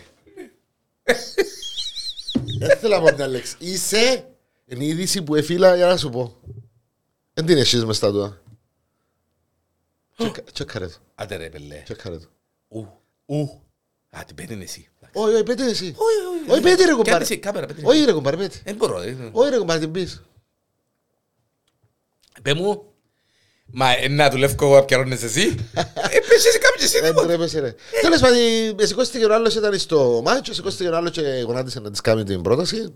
Δεν θέλω να πω μια λέξη. Είσαι είναι η είδηση που εφήλα για να σου πω. Δεν την εσείς μες στα τούτα. Τσέκα- Τσέκαρε το, Άντε ρε πελέ. τσέκαρε το. Ου, ου. Α, την πέτεινε εσύ. Όχι, όχι, πέτε εσύ. Όχι, όχι. Όχι, πέτε ρε Κάνε κομπάρε. εσύ, κάμερα, πέτε. Όχι ρε κομπάρε, πέτε. Δεν μπορώ. ε. Όχι ρε κομπάρε, την πεις. Πε μου. Μα ε, να δουλεύω εγώ απ' εσύ. Ε, πες εσύ κάποιος εσύ Δεν τίποτα. τρέπεσαι ρε. Τέλος πάντων, με σηκώστηκε ο άλλος ήταν στο μάτσο, σηκώστηκε ο άλλος και γονάτισε να της κάνει την πρόταση.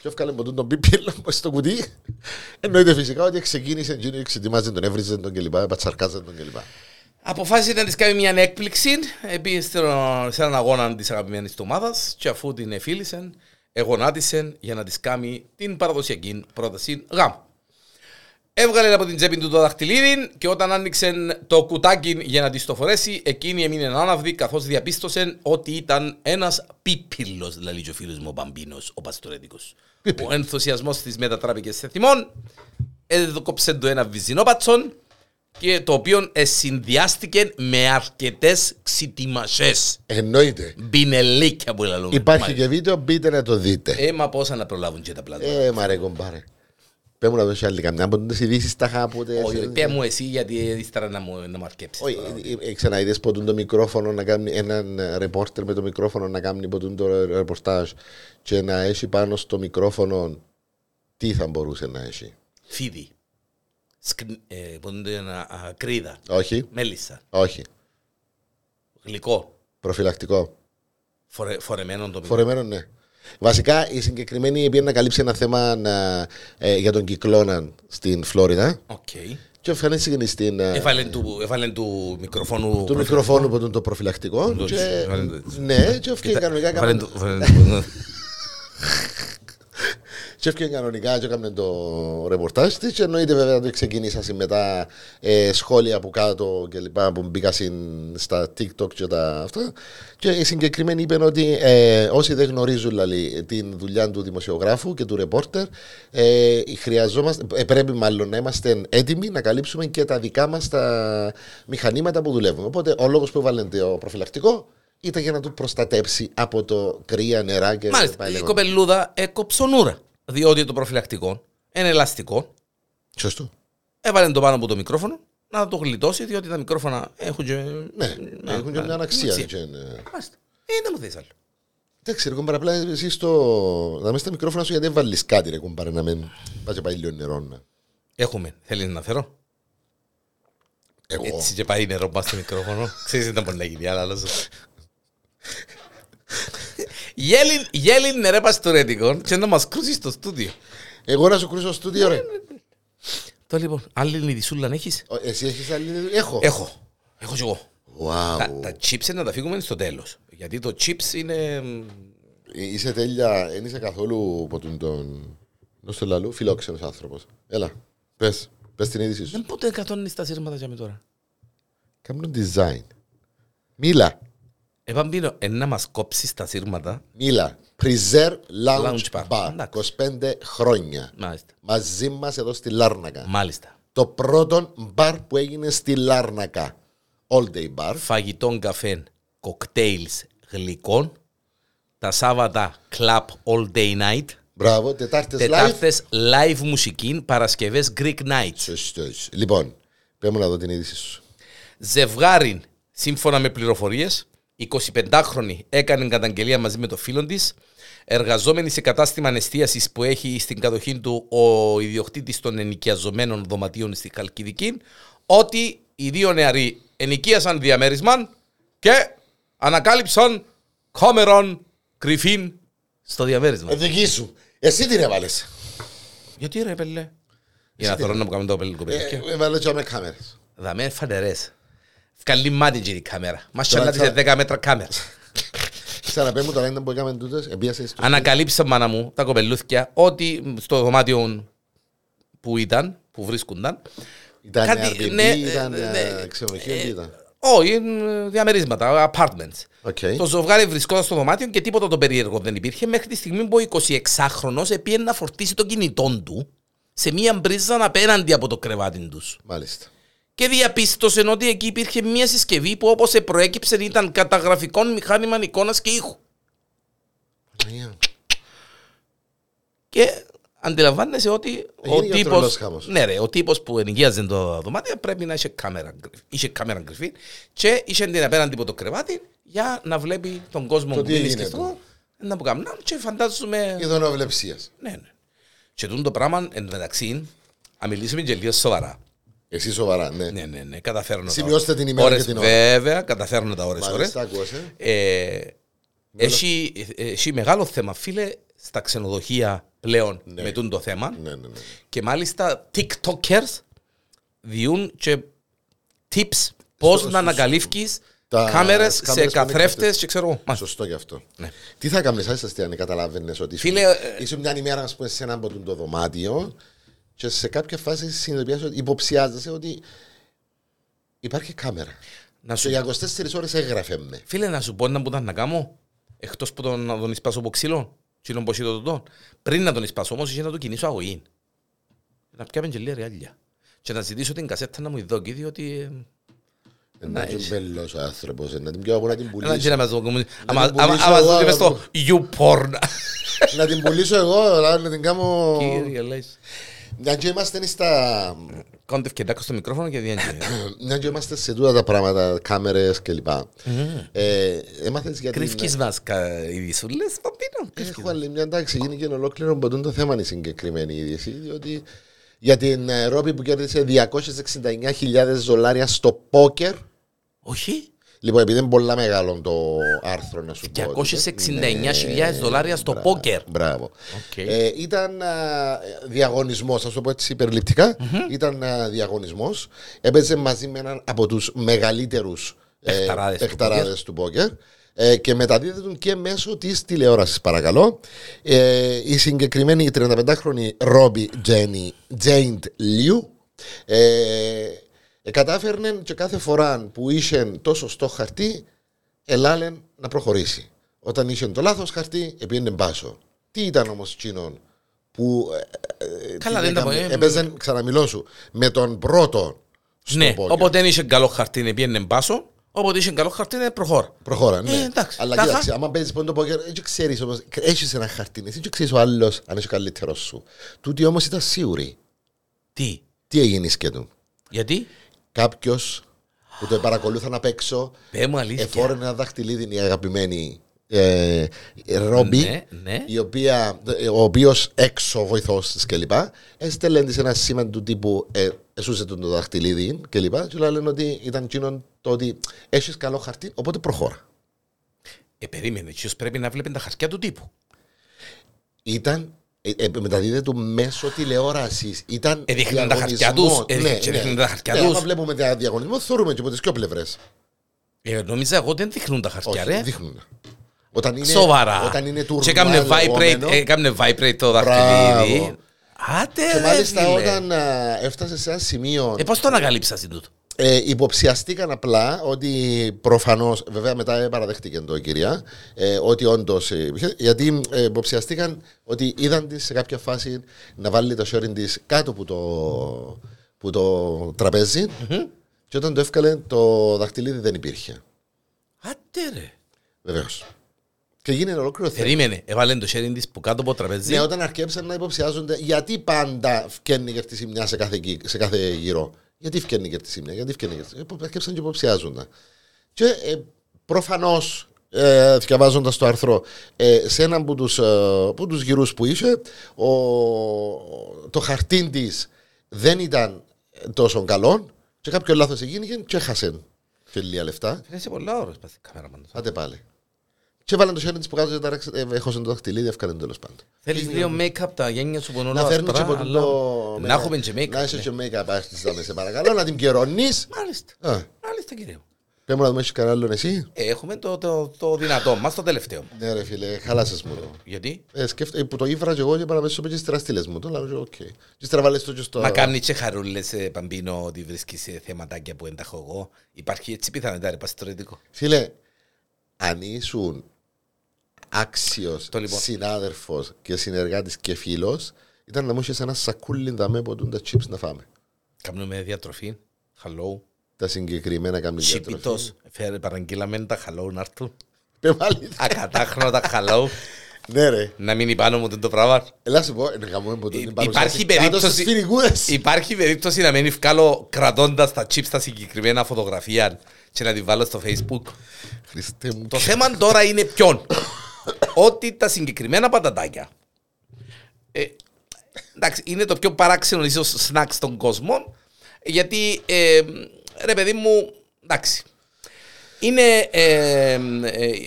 Και έφκαλε από τον πιπίλα μου στο κουτί. Εννοείται φυσικά ότι ξεκίνησε και εξετοιμάζει τον, έβριζε τον κλπ. Πατσαρκάζε τον κλπ. Αποφάσισε να της κάνει μια έκπληξη. Πήγε στο- σε έναν αγώνα της αγαπημένης του ομάδας και αφού την εφήλισε, εγωνάτισε για να της κάνει την παραδοσιακή πρόταση γάμου. Έβγαλε από την τσέπη του το δαχτυλίδι και όταν άνοιξε το κουτάκι για να της το φορέσει, εκείνη έμεινε άναυδη καθώς διαπίστωσε ότι ήταν ένας πίπιλο, δηλαδή και ο φίλος μου ο Μπαμπίνος, ο Παστορέτικος. Ο ενθουσιασμός της μετατράπηκες σε θυμόν, έδωκοψε το ένα βυζινόπατσον και το οποίο ε, συνδυάστηκε με αρκετές ξυτιμασές. Εννοείται. Μπινελίκια που λαλούμε. Υπάρχει και βίντεο, μπείτε να το δείτε. Ε, μα πόσα να προλάβουν και τα πλάτα. Ε, μα ρε κομπάρε. Πες μου να δώσει άλλη καμιά από τις ειδήσεις τα χάποτε. Όχι, πέ μου εσύ γιατί ύστερα να μου, να μου αρκέψεις. Όχι, ε, ε, ξαναείδες ποτούν το μικρόφωνο να κάνει έναν ρεπόρτερ με το μικρόφωνο να κάνει ποτούν το ρεπορτάζ και να έχει πάνω στο μικρόφωνο τι θα μπορούσε να έχει; Φίδι. Σκν- ε, πόντε ένα ακρίδα. Όχι, Μέλισσα. όχι. Γλυκό. Προφυλακτικό. Φορε, φορεμένο το μικρό. Φορεμένο, ναι. Βασικά η συγκεκριμένη πήγε να καλύψει ένα θέμα να, ε, για τον κυκλώνα στην Φλόριδα Οκ. και εμφανίστηκε στην. ε, Έβαλε του, έβαλε του μικροφόνου. του μικροφόνου που ήταν το προφυλακτικό. Το- Και, έβαλε το έτσι. ναι, και έφυγε κανονικά. Έβαλε έκαμε- του- έβαλε του- Και έφυγε κανονικά και έκαμε το ρεπορτάζ της. Και εννοείται βέβαια ότι ξεκινήσα μετά ε, σχόλια από κάτω και λοιπά που μπήκα συν- στα TikTok και τα αυτά. Και η συγκεκριμένη είπε ότι ε, όσοι δεν γνωρίζουν δηλαδή, την δουλειά του δημοσιογράφου και του ρεπόρτερ, ε, χρειαζόμαστε, ε, πρέπει μάλλον να είμαστε έτοιμοι να καλύψουμε και τα δικά μας τα μηχανήματα που δουλεύουν. Οπότε ο λόγος που έβαλε το προφυλακτικό ήταν για να του προστατέψει από το κρύα, νερά και Μάλιστα. πάει Η λέγοντας. κοπελούδα έκοψονούρα. Διότι το προφυλακτικό είναι ελαστικό. Σωστό. Έβαλε το πάνω από το μικρόφωνο να το γλιτώσει, διότι τα μικρόφωνα έχουν και. Ναι, Να, έχουν και να, μια αξία. αξία. και είναι- Μάλιστα. Ε, δεν μου θες άλλο. Εντάξει, ρε κομπάρε, απλά εσύ στο... να μέσα στα μικρόφωνα σου γιατί δεν βάλεις κάτι ρε κομπάρε να μην πας και πάει λίγο νερό. να- Έχουμε. Θέλεις να φέρω; Εγώ. Έτσι και πάει νερό πάνω στο μικρόφωνο. Ξέρεις δεν μπορεί να γίνει άλλα. Αλλά σου. Γέλιν, γέλιν νερέ παστορέτικο και να μας κρούσεις στο στούντιο. Εγώ να σου κρούσω στο στούντιο ρε. Το λοιπόν, άλλη νηδισούλα έχεις; Ο- Εσύ έχεις άλλη... Έχω. Έχω. Έχω κι εγώ. Wow. Τα, τα chips να τα φύγουμε στο τέλος. Γιατί το chips είναι... μ, Ε, Είσαι τέλεια, δεν είσαι καθόλου ποτούν τον... Δώσ' το λαλού, φιλόξενος άνθρωπος. Έλα, πες. Πες την είδηση σου. Δεν πότε εκατόνεις τα σύρματα για με τώρα. Κάνουν design. Μίλα. Επαμπίνω, ε, να μας κόψεις τα σύρματα. Μίλα. Preserve Lounge, Lounge Bar. Bar. Εντάξει. 25 χρόνια. Μάλιστα. Μαζί μας εδώ στη Λάρνακα. Μάλιστα. Το πρώτο μπαρ που έγινε στη Λάρνακα. All day bar. Φαγητών καφέ, κοκτέιλς γλυκών. Τα Σάββατα club all day night. Μπράβο, Τετάρτες live. Τετάρτες live μουσική, Παρασκευές Greek nights. Σωστός. Λοιπόν, πρέπει να δω την είδηση σου. Ζευγάρι, σύμφωνα με πληροφορίες, 25χρονη έκανε καταγγελία μαζί με το φίλο της. Εργαζόμενη σε κατάστημα εστίαση που έχει στην κατοχή του ο ιδιοκτήτης των ενοικιαζομένων δωματίων στη Χαλκιδική, ότι οι δύο νεαροί ενοικίασαν διαμέρισμα και ανακάλυψαν κάμερον κρυφήν στο διαμέρισμα. Ε, δική σου. Εσύ την έβαλες. Γιατί ρε πελέ. Για να θέλω να μου κάνουμε το πελέ κοπέλικια. Ε, Έβαλες και με κάμερες. Δαμέ φανερές. Βγάλει μάτι και η κάμερα. Μας Τώρα σαλάτη σε θα- 10 μέτρα κάμερα. Ξαναπέ μου τώρα είναι που έκαμε τούτες. Επίασες στο... Ανακαλύψα μάνα μου τα κοπελούθια ότι στο δωμάτιο που ήταν, που βρίσκονταν, Ήταν κάτι- Airbnb, ναι, ήταν ε, ναι, ε, ξενοδοχείο, τι ήταν; όχι, είναι διαμερίσματα, apartments. OK. Το ζευγάρι βρισκόταν στο δωμάτιο και τίποτα το περίεργο δεν υπήρχε μέχρι τη στιγμή που ο 26χρονος επήε να φορτίσει το κινητό του σε μία μπρίζα απέναντι από το κρεβάτι τους. Μάλιστα. Και διαπίστωσε ότι εκεί υπήρχε μία συσκευή που όπως προέκυψε ήταν καταγραφικό μηχάνημα εικόνας και ήχου. Παναγία. Και αντιλαμβάνεσαι ότι ο Έγινε τύπος, τρελός χαμός. ναι, ρε, ο τύπος που ενοικίαζε το δωμάτιο πρέπει να είχε κάμερα, γκρι- είχε κάμερα κρυφή και είχε την απέναντι από το κρεβάτι για να βλέπει τον κόσμο Το που τι μείνει έγινε και στο του. να που κάνουν και φαντάζομαι Είδων οβλεψίας. ναι, ναι. Και τούτο το πράγμα εν τω μεταξύ αν μιλήσουμε και λίγο σοβαρά Εσύ σοβαρά, ναι. ναι, ναι, ναι, καταφέρνω Σημειώστε τα την ημέρα ώρες, και την ώρα. Βέβαια, καταφέρνω τα ώρες ώρες Μάλιστα, ακούσε. ε, έχει, έχει μεγάλο θέμα, φίλε, στα ξενοδοχεία πλέον με τούτο το θέμα. Ναι, ναι, ναι. Και μάλιστα TikTokers διούν και tips πώς να ανακαλύφεις Τα κάμερες σε κάμερες που είναι καθρέφτες καθρέφτες. και ξέρω εγώ. Μάλιστα. Σωστό γι' αυτό. Ναι. Τι θα κάνεις, άστα αν καταλάβαινες ότι Φίλε, ήσουν, ε, ήσουν μια ημέρα ας πούμε, σε ένα από το δωμάτιο και σε κάποια φάση συνειδητοποιάς ότι υποψιάζεσαι ότι υπάρχει κάμερα. Να Και σου, για 24 ώρες έγραφε με. φίλε, να σου πω να που ήταν να κάνω, εκτός που τον, να τον εισπάσω από ξύλο, ξύλο που έχει το τούτο. Πριν να τον εισπάσω όμως, είχε να του κινήσω αγωγή. Να πιάμε και λίγα ριάλια. Και να ζητήσω την κασέτα να μου ειδώκει, διότι... ε, Να έτσι. είναι μπέλος άνθρωπος, να την πιω από να την Ένα πουλήσω. και να μας δω, άμα την άμα- πουλήσω άμα εγώ, δω και μες να στο YouPorn. Να την πουλήσω εγώ, αλλά να την κάνω... Κύριε, λες. Μια και είμαστε στα... Κάντε ευκαιρία στο μικρόφωνο και διάγγελε. Μια και είμαστε σε τούτα τα πράγματα, κάμερες κλπ. Ε, Έμαθες για την... Κρύφκεις μας κα- ειδισούλες, Παμπίνο. κρύφκεις Έχω άλλη μια εντάξει, γίνει και ολόκληρο από το θέμα είναι η συγκεκριμένη είδηση, διότι για την ε, Ρόπη που κέρδισε 269.000 δολάρια στο πόκερ. Όχι. Λοιπόν, επειδή είναι πολλά μεγάλο το άρθρο να σου πω. 269.000 δολάρια στο Ναι, Μπράβο, πόκερ. Μπράβο. Οκ. Ε, ήταν α, διαγωνισμός, θα σου το πω έτσι υπερληπτικά. Ήταν α, διαγωνισμός. Έπαιζε μαζί με έναν από τους μεγαλύτερους ε, Παιχταράδες του παιχταράδες του πόκερ. Ε, και μεταδίδεται και μέσω της τηλεόρασης παρακαλώ. Ε, η συγκεκριμένη 35χρονη Ρόμπι Τζένι Τζέιντ Λιου ε, ε, κατάφερνε και κάθε φορά που είχε το σωστό χαρτί ελάλεν να προχωρήσει. Όταν είχε το λάθος χαρτί, επήγαινε μπάσο. Τι ήταν όμως εκείνον που ε, ε, Καλά, τι δεν τα έκαμε, πω, ε, έπαιζε, ξαναμιλώ σου, με τον πρώτο στο Ναι, πόκερ. όποτε δεν είχε καλό χαρτί να πιένε μπάσο, όποτε είχε καλό χαρτί να προχώρα. Προχώρα, ναι. Ε, εντάξει. Αλλά Τάχα. κοίταξε, άμα παίζεις πόντο πόκερ, δεν ξέρεις όμως, έχεις ένα χαρτί, εσύ δεν ξέρεις ο άλλος αν έχει καλύτερος σου. Τούτοι όμως ήταν σίγουροι. Τι, Τι έγινε σκέτο; γιατί, Κάποιος που το παρακολούθαν απ' έξω, πέ μου αλήθεια. εφόρεν ένα δαχτυλίδι η αγαπημένη ε, Ρόμπι, Ναι, ναι. η οποία, ο οποίος έξω βοηθός της κλπ. Έστελνε της ένα σήμα του τύπου ε, εσούσε τον το δαχτυλίδι κλπ. Και λένε ότι ήταν εκείνον το ότι έχεις καλό χαρτί, οπότε προχώρα. Ε, περίμενε, εκείνος πρέπει να βλέπει τα χαρτιά του τύπου. Ήταν. Ε, ε, μεταδίδεται του μέσω τηλεόρασης. Ήταν. Ε, δείχνουν τα χαρτιά διαγωνισμός. τους. Ε, Ναι, και ναι. δείχνουν τα χαρτιά Ναι, τους. άμα βλέπουμε τα διαγωνισμό, θεωρούμε και από τις πιο πλευρές. Ε, νόμιζα εγώ δεν δείχνουν τα χαρτιά, ρε. δείχνουν. Όταν είναι, Σοβαρά. Όταν είναι Και έκαμνε vibrate, λεγόμενο, έκαμνε vibrate το Μπράβο. δαχτυλίδι. Άτε Και ρε μάλιστα φίλε. όταν α, έφτασε σε ένα σημείο Ε, πώς το ανακαλύψασαι τούτο; Ε, υποψιαστήκαν απλά ότι προφανώς, βέβαια μετά ε, παραδέχτηκε το η κυρία, ε, ότι όντως. γιατί ε, υποψιαστήκαν ότι είδαν της σε κάποια φάση να βάλει το sharing της κάτω από το, που το τραπεζι και όταν το έφκαλε το δαχτυλίδι δεν υπήρχε. Άτε ρε. Βεβαίως. Και γίνει ολόκληρο θέμα. Περίμενε, έβαλε το sharing της που κάτω από το τραπέζι; Ναι, όταν αρκέψαν να υποψιάζονται, γιατί πάντα φκένει για τη σημεία σε κάθε, γη- σε κάθε γύρο. Γιατί φκένει για τη σημεία, γιατί φκένει για τη σημεία. Αρκέψαν και υποψιάζονταν. Και ε, προφανώς, ε, διαβάζοντας το άρθρο, ε, σε έναν από τους ε, τους γύρου που είχε, ο, το χαρτί της δεν ήταν τόσο καλό και κάποιο λάθος έγινε και έχασε και λίγα λεφτά. Είσαι πολλά ώρες πας στην κάμερα πάντως. Άντε πάλι. Και βάλαν το χέρι της που κάτω και τα ράξε- ε, έχωσε το δαχτυλίδι, έφκανε τέλος πάντων. Θέλεις λίγο make-up τα γένια σου που είναι όλα Να φέρνει και ασπρά, από αλλά το. Να έχουμε και make-up. Να είσαι ναι. και make-up artist, σε παρακαλώ, να την καιρώνεις. Μάλιστα. Μάλιστα κύριε. μου. Πες μου να δούμε, έχεις κανένα άλλον εσύ; Ε, Έχουμε το, το, το δυνατό μας, το τελευταίο. Ναι, ρε φίλε, χάλασε μου το. Γιατί; Ε, σκέφτε, ε, που το ήβρα και εγώ και παραπέσω και στις στείλες μου το, λέω και οκ. Και ύστερα βάλες το και στο... Μα κάνει και χαρούλες, ε, Παμπίνο, ότι βρίσκεις ε, θεματάκια που εντάχω εγώ. Υπάρχει έτσι πιθανότητα, ρε, παστρετικό. Φίλε, αν ήσουν άξιος Το λοιπόν. συνάδελφος και συνεργάτης και φίλος, ήταν να μου είχες ένα σακούλι δαμέ που τα chips να φάμε. Κάνουμε διατροφή. Hello. Τα συγκεκριμένα κάνουν διατροφή. Σιπιτός. Φέρε παραγγείλαμε τα hello να έρθουν. Πε πάλι. Ακατάχρονα τα hello. Ναι ρε. Να μείνει πάνω μου το πράγμα. Έλα σου πω, είναι γαμμένο που το Υ- είναι υπάρχει παρουσιάσει κάτω περίπτωση- στις φινικούδες. Υπάρχει περίπτωση να μην βγάλω κρατώντας τα chips τα συγκεκριμένα φωτογραφία και να τη βάλω στο facebook. Χριστέ μου. Το θέμα τώρα είναι ποιον. Ότι τα συγκεκριμένα πατατάκια. Ε, εντάξει, είναι το πιο παράξενο ίσως σνακ στον κόσμο. Γιατί, ε, ρε παιδί μου, εντάξει. Είναι, ε, ε,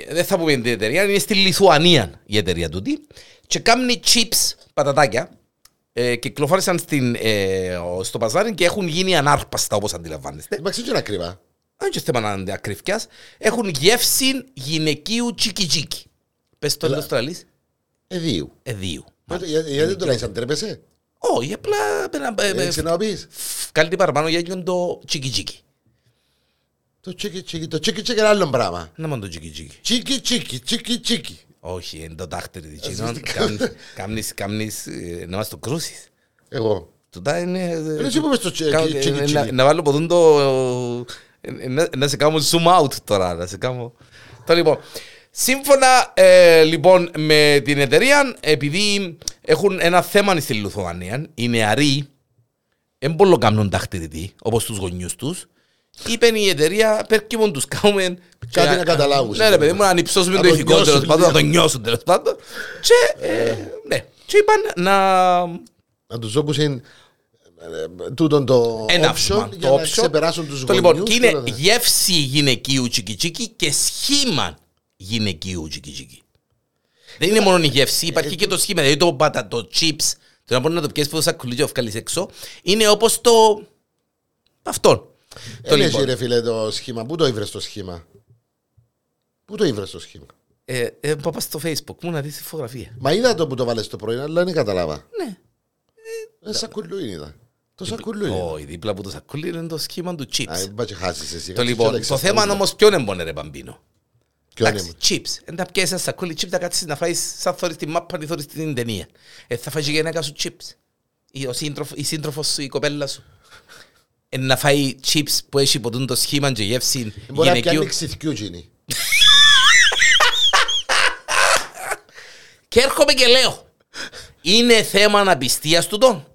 δεν θα πούμε την εταιρεία, είναι στη Λιθουανία η εταιρεία τούτη. Και κάνει chips, πατατάκια, ε, κυκλοφόρησαν στην, ε, ο- στο παζάρι και έχουν γίνει ανάρπαστα όπως αντιλαμβάνεστε. Εντάξει, δεν είναι ακριβά. Αν και θέμα να ακριφκιάς, έχουν γεύση γυναικείου τσίκι τσίκι. Πες το Έλα. εντός τραλής, Εδίου. εδίου. Γιατί γιατί δεν το λέει, αν τρέπεσαι. Όχι, απλά πέρα- ε, ε, Έτσι να πεις. κάτι παραπάνω για εκείνον το τσίκι τσίκι. Το τσίκι τσίκι, το τσίκι τσίκι είναι άλλο πράγμα. Να μόνο το τσίκι τσίκι. Τσίκι τσίκι, τσίκι τσίκι. Όχι, είναι το δάχτυλο της κοινών. Ασφαλιστικά. Κάμνεις- Κάμνεις, κάμνεις, ε, να μας το κρούσεις. Εγώ. Τούτα είναι... ε, Εσύ που είπες το τσίκι κάνω- τσίκι ε, να- τσίκι. Να βάλω ποτούν το... ε, ε, να- Να σε κάνω zoom out τώρα, να σε κάνω... Το λοιπόν, σύμφωνα ε, λοιπόν με την εταιρεία, επειδή έχουν ένα θέμα στη Λιθουανία, οι νεαροί δεν μπορούν να κάνουν ταχτηρητή, όπως τους γονιούς τους, είπε η εταιρεία, πέρκιμον τους κάνουμε... Κάτι και- να καταλάβουν. Ναι ρε παιδί μου, να ανυψώσουμε Να το το ηθικό νιώσουν, τέλος πάντων, να το ναι. νιώσουν τέλος πάντων. Και, ε, ναι, και είπαν να Να τους δώσουν τούτον το ένα option βήμα, για το να option. ξεπεράσουν τους Το λοιπόν, γονιούς. και είναι και όλα τα- γεύση γυναικείου τσικιτσίκι και σχήμα γυναικείου τσικιτσίκι. Δεν είναι μόνο η γεύση, υπάρχει και το σχήμα. Δηλαδή το πατα, το chips, το να μπορεί να το πιέσεις που θα κουλίτια να βγάλεις έξω, είναι όπως το... αυτόν. Το Δεν έχει λοιπόν, ρε φίλε το σχήμα. Πού το ήβρες το σχήμα; Πού το ήβρες το σχήμα; ε, ε, πάω στο facebook μου να δεις τη φωτογραφία. Μα είδα το που το βάλες το πρωί, αλλά δεν καταλάβα. Ναι. Ε, σακουλούιν είδα. Το σακουλούιν. Όχι, δίπλα από το σακούλι είναι το σχήμα του Α, chips. είπα και χάσεις εσύ. Το λοιπόν, το θέμα είναι όμως ποιον εμπονε ρε Παμπίνο. Ποιον Εντάξει, chips. Εν τα πιέσεις ένα σακούλι chips να κάτσεις να φάεις σαν θωρείς τη μάπα, να θωρείς την ταινία. Ε, θα φάει και η γυναίκα σου chips. Ή ο σύντροφ, η σύντροφος σου, η κοπέλα σου. Ε, να φάει chips που έχει ποτούν το σχήμα και γεύση Μπορεί να πιάνει γυναικείου. ξυθκιού γίνει. Και έρχομαι και λέω, είναι θέμα αναπιστίας του τον.